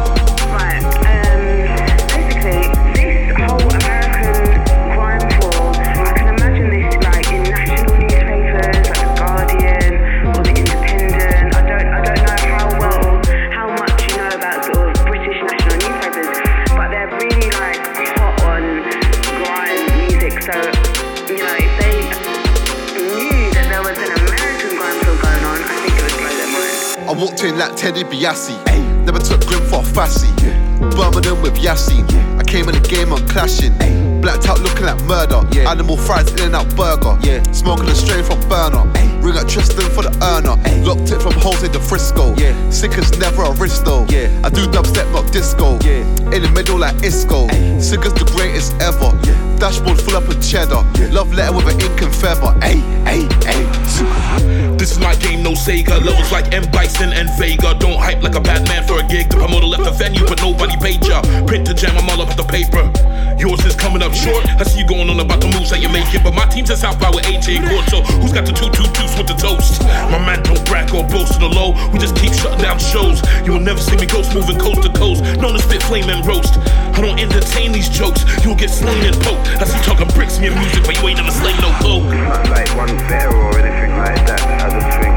Like Teddy Biassi. Never took Grim for a fassy. Birmingham with Yassine. I came in the game on clashing. Blacked out looking like murder. Animal fries in and out burger. Smoking a strain from burner. Ring at Tristan for the earner. Locked it from Jose to Frisco. Sick as never a Risto. I do dubstep, not disco. In the middle like Isco. Sick as the greatest ever. Dashboard full up of cheddar. Love letter with an ink and feather. Ay, ay, ay. Is my game, no Sega. Levels like M. Bison and Vega. Don't hype like a bad man for a gig. The promoter left the venue, but nobody paid ya. Print the jam, I'm all up the paper. Yours is coming up short. I see you going on about the moves that you're making, but my team's in South by with AJ Court. So who's got the two two deuce with the toast? My man don't brag or boast to the low. We just keep shutting down shows. You will never see me ghost moving coast to coast. Known to spit flame and roast. I don't entertain these jokes. You'll get slain and poked. I see talking bricks in your music, but you ain't never slain no coke. Not like one fair or anything like that. I just think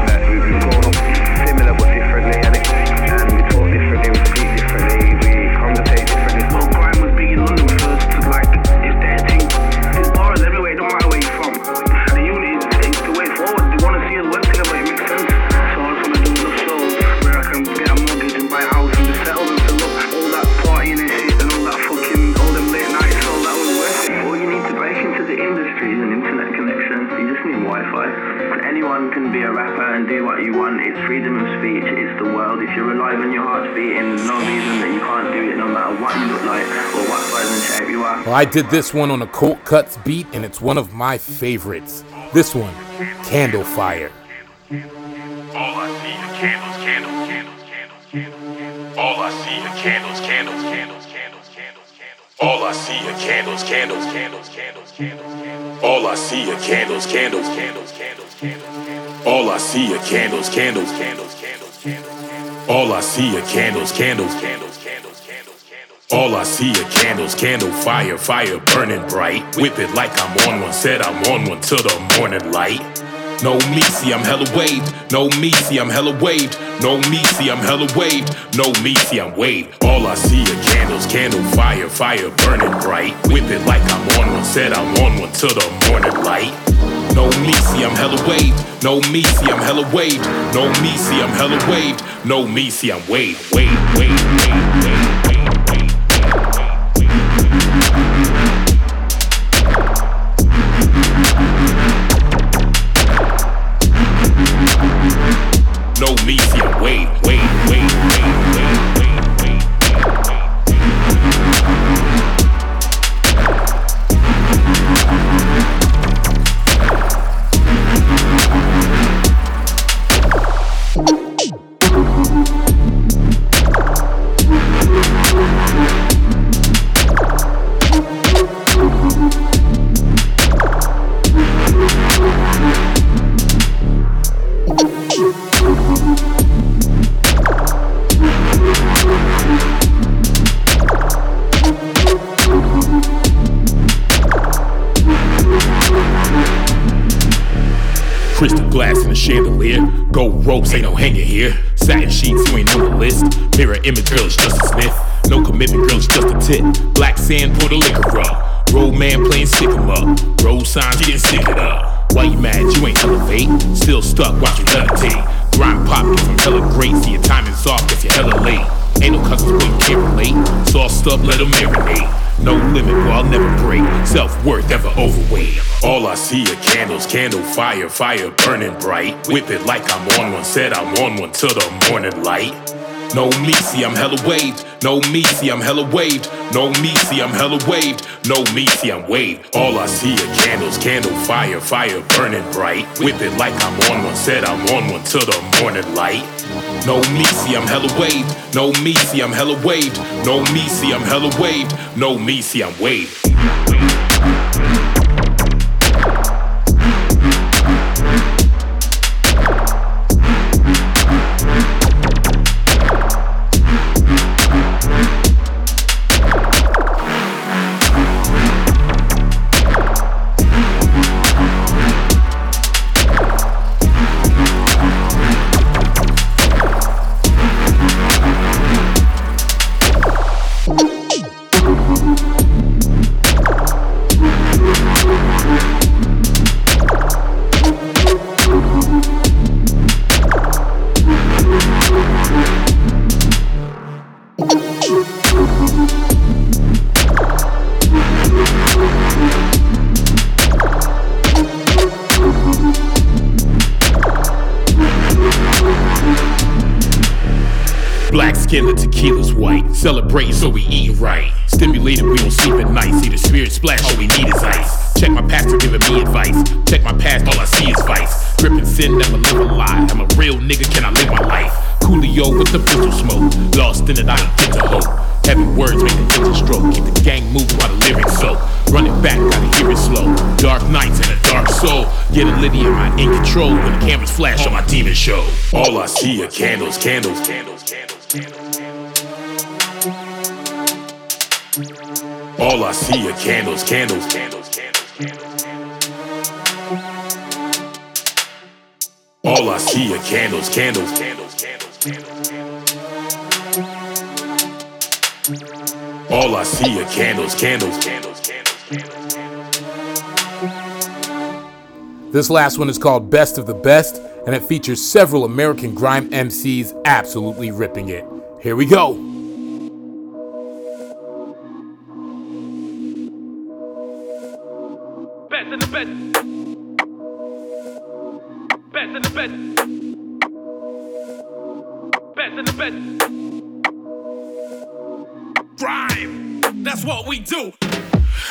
Well, I did this one on a Colt Cuts beat, and it's one of my favorites. This one, Candle Fire. All I see are candles, candles, candles, candles, candles. All I see are candles, candles, candles, candles, candles, candles. All I see are candles, candles, candles, candles, candles. All I see are candles, candles, candles, candles, candles. All I see are candles, candles, candles, candles, candles. All I see are candles, candles, candles, candles. All I see are candles, candle, fire, fire burning bright. Whip it like I'm on one, said I'm on one till the morning light. No me, see I'm hella waved. No me, see I'm hella waved. No me, see I'm hella waved. No me, see I'm waved. All I see are candles, candle, fire, fire burning bright. Whip it like I'm on one, said I'm on one till the morning light. No me, see I'm hella waved. No me, see I'm hella waved. No me, see I'm hella waved. No me, see I'm waved. Waved, waved, waved. See I'm waved, Gold ropes, ain't no hanging here. Satin sheets, you ain't on the list. Mirror image, girl, it's just a sniff. No commitment, girl, it's just a tip. Black sand, pour the liquor up. Road man playing up. Road signs, you didn't it up. Why you mad? You ain't elevate. Still stuck, watch you levitate. Grind pop, get from hella great. See your timing's off if you're hella late. Ain't no cousins, but you can't relate. Sauced up, let 'em marinate. No limit, well, I'll never break. Self worth, ever overweight. All I see are candles, candle, fire, fire burning bright. Whip it like I'm on one, said I'm on one till the morning light. No me, see I'm hella waved. No me, see I'm hella waved. No me, see I'm hella waved. No me, see I'm waved. All I see are candles, candle, fire, fire burning bright. Whip it like I'm on one, said I'm on one till the morning light. No me, see I'm hella waved. No me, see I'm hella waved. No me, see I'm hella waved. No me, see I'm waved. Skin, the tequila's white. Celebrating, so we eating right. Stimulated, we don't sleep at night. See the spirit splash, all we need is ice. Check my pastor giving me advice. Check my past, all I see is vice. Gripping sin, never live a lie. I'm a real nigga, can I live my life? Coolio with the pistol smoke. Lost in it, I don't get to hope. Heavy words make the engine stroke. Keep the gang moving while the lyrics soak. Run it back, gotta hear it slow. Dark nights and a dark soul. Get a Liddy am I in control when the cameras flash on my demon show. All I see are candles, candles, candles, candles, candles. All I see are candles, candles, candles, candles, candles. All I see are candles, candles, candles, candles, candles. All I see are candles, candles, candles, candles, candles. This last one is called Best of the Best, and it features several American grime MCs absolutely ripping it. Here we go. In best. In the best. Best in the best. Grime. That's what we do.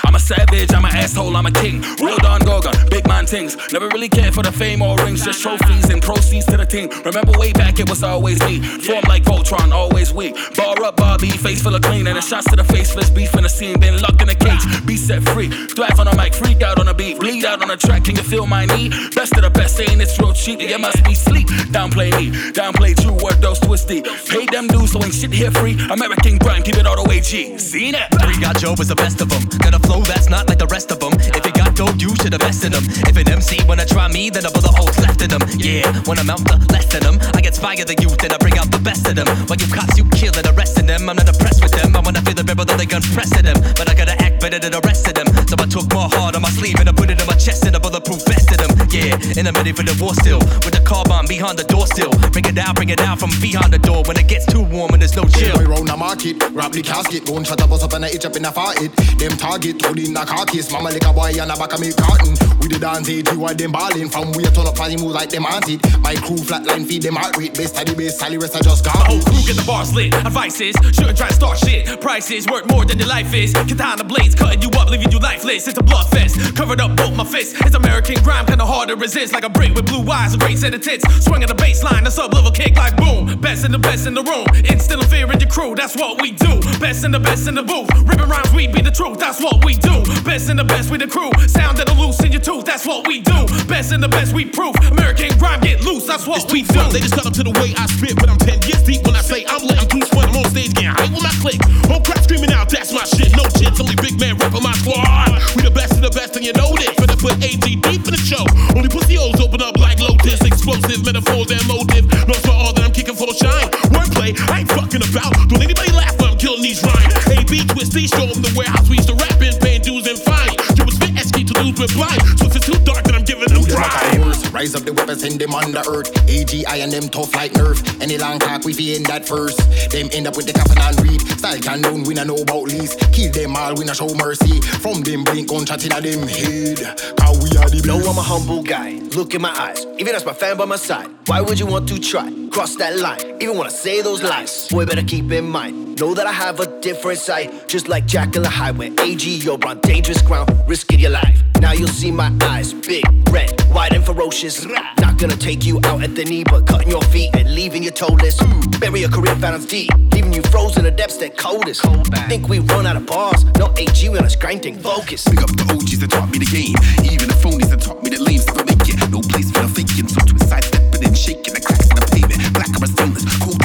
I'm a savage, I'm an asshole, I'm a king. Real Don Gorgon, big man things. Never really cared for the fame or rings, just trophies and proceeds to the team. Remember way back, it was always me. Form like Voltron, always weak. Bar up Barbie, face full of clean. And the shots to the face, first beef in the scene. Been locked in a cage, be set free. Thrive on a mic, freak out on a beat. Bleed out on a track, can you feel my knee? Best of the best, saying it's real cheap. You must be sleep. Downplay me, downplay true word, those twisty. Pay them dues, so ain't shit here free. American grind, keep it all the way G. Seen it? Three got Joe is the best of them. Got a flow that's not like the rest of them. If you got dope, you should invest in them. If an MC wanna try me, then double the holes left in them. Yeah, when I'm out the less than them, I get fire the youth and I bring out the best of them. While you cops, you kill and arresting them. I'm not impressed with them. I wanna feel the rebel that they gun pressing them. But I gotta better than the rest of them. So I took more hard on my sleeve and I put it in my chest and a bulletproof vest of them. Yeah, and I'm ready for the war still. With the car bomb behind the door still. Bring it out, bring it out from behind the door when it gets too warm and there's no chill. Boy round the market, rap the casket, don't shut up, bust up and I itch up in a fart it. Them target, hold in the car case, mama like a boy and a back of me carton. We the dance age, you them balling from we a turn up party move like them auntie. My crew flatline feed them heart rate, best of the base, Sally rest I just got. Oh, my whole crew get the bars lit. Advices, shouldn't try to start shit. Prices worth more than your life is. Katana blades cutting you up, leaving you lifeless. It's a blood fest. Covered up both my fists. It's American grime, kinda hard to resist. Like a brick with blue eyes, a great set of tits. Swinging the baseline, a sub level kick like boom. Best in the best in the room. Instilling fear in your crew, that's what we do. Best in the best in the booth. Ripping rhymes, we be the truth, that's what we do. Best in the best, we the crew. Sound that'll loose in your tooth, that's what we do. Best in the best, we proof. American grime get loose, that's what we do. They just cut up to the way I spit, but I'm 10 years deep when I say I'm lit. I'm too fun, I'm on stage getting hype with my click. Whole crowd screaming out, that's my shit. No chits, only big man rapping my squad. We the best of the best, and you know this. Better put AG deep in the show. Only pussy holes open up like Lotus. Explosive metaphors and motive. Knows for all that I'm kicking full of shine. Wordplay, I ain't fucking about. Don't anybody laugh when I'm killing these rhymes. AB twisty, show them the warehouse we used to rap in, paying dues and fine. You was fit SK to lose with blind. So if it's too dark, then I'm giving them dry. Rise up the weapons, send them on the earth. AGI and them tough like nerf. Any long talk, we fi end that first. Them end up with the coffin and read. Style can down, we know about lease. Kill them all, we not show mercy. From them blink gunshot in them head. Cause we are the No, I'm a humble guy. Look in my eyes. Even as my fan by my side. Why would you want to try? Cross that line. Even wanna say those lies. Boy, better keep in mind. Know that I have a different side. Just like Jack in the highway. AG, you're on dangerous ground. Risking your life. Now you'll see my eyes. Big, red, wide, and ferocious. Not gonna take you out at the knee, but cutting your feet and leaving you toeless. Bury your career fathoms deep. Leaving you frozen in the depths that coldest. Think we run out of bars. No AG, we on a grinding focus. Pick up the OGs that taught me the game. Even the phonies that taught me that lames never make it. No place for the faking. So twist stepping and shaking the cracks in the pavement. Black or stainless, cold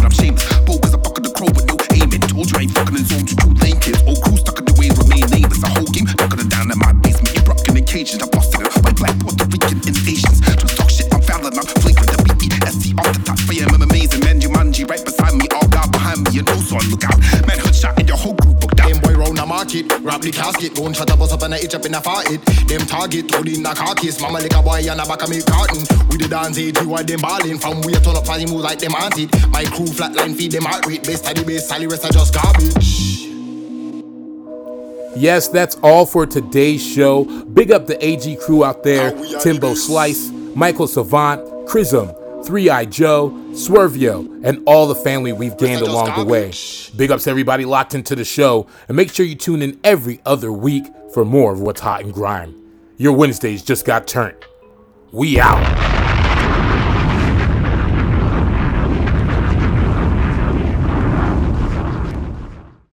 the rap the casket, gun shut up, bust up and I itch up in a fart. Them target, hold in a car case, mama like a boy and a back of me carton. We the dance age, you are them balling from we a turn up party move like them auntie. My crew flatline feed them heart rate, best the base, Sally rest are just garbage. Yes, that's all for today's show. Big up the AG crew out there oh, Timbo Slice, Michael Savant, Chrism, Three Eye Joe, Swervio, and all the family we've gained along the way. Big ups to everybody locked into the show, and make sure you tune in every other week for more of what's hot in grime. Your Wednesdays just got turned. We out.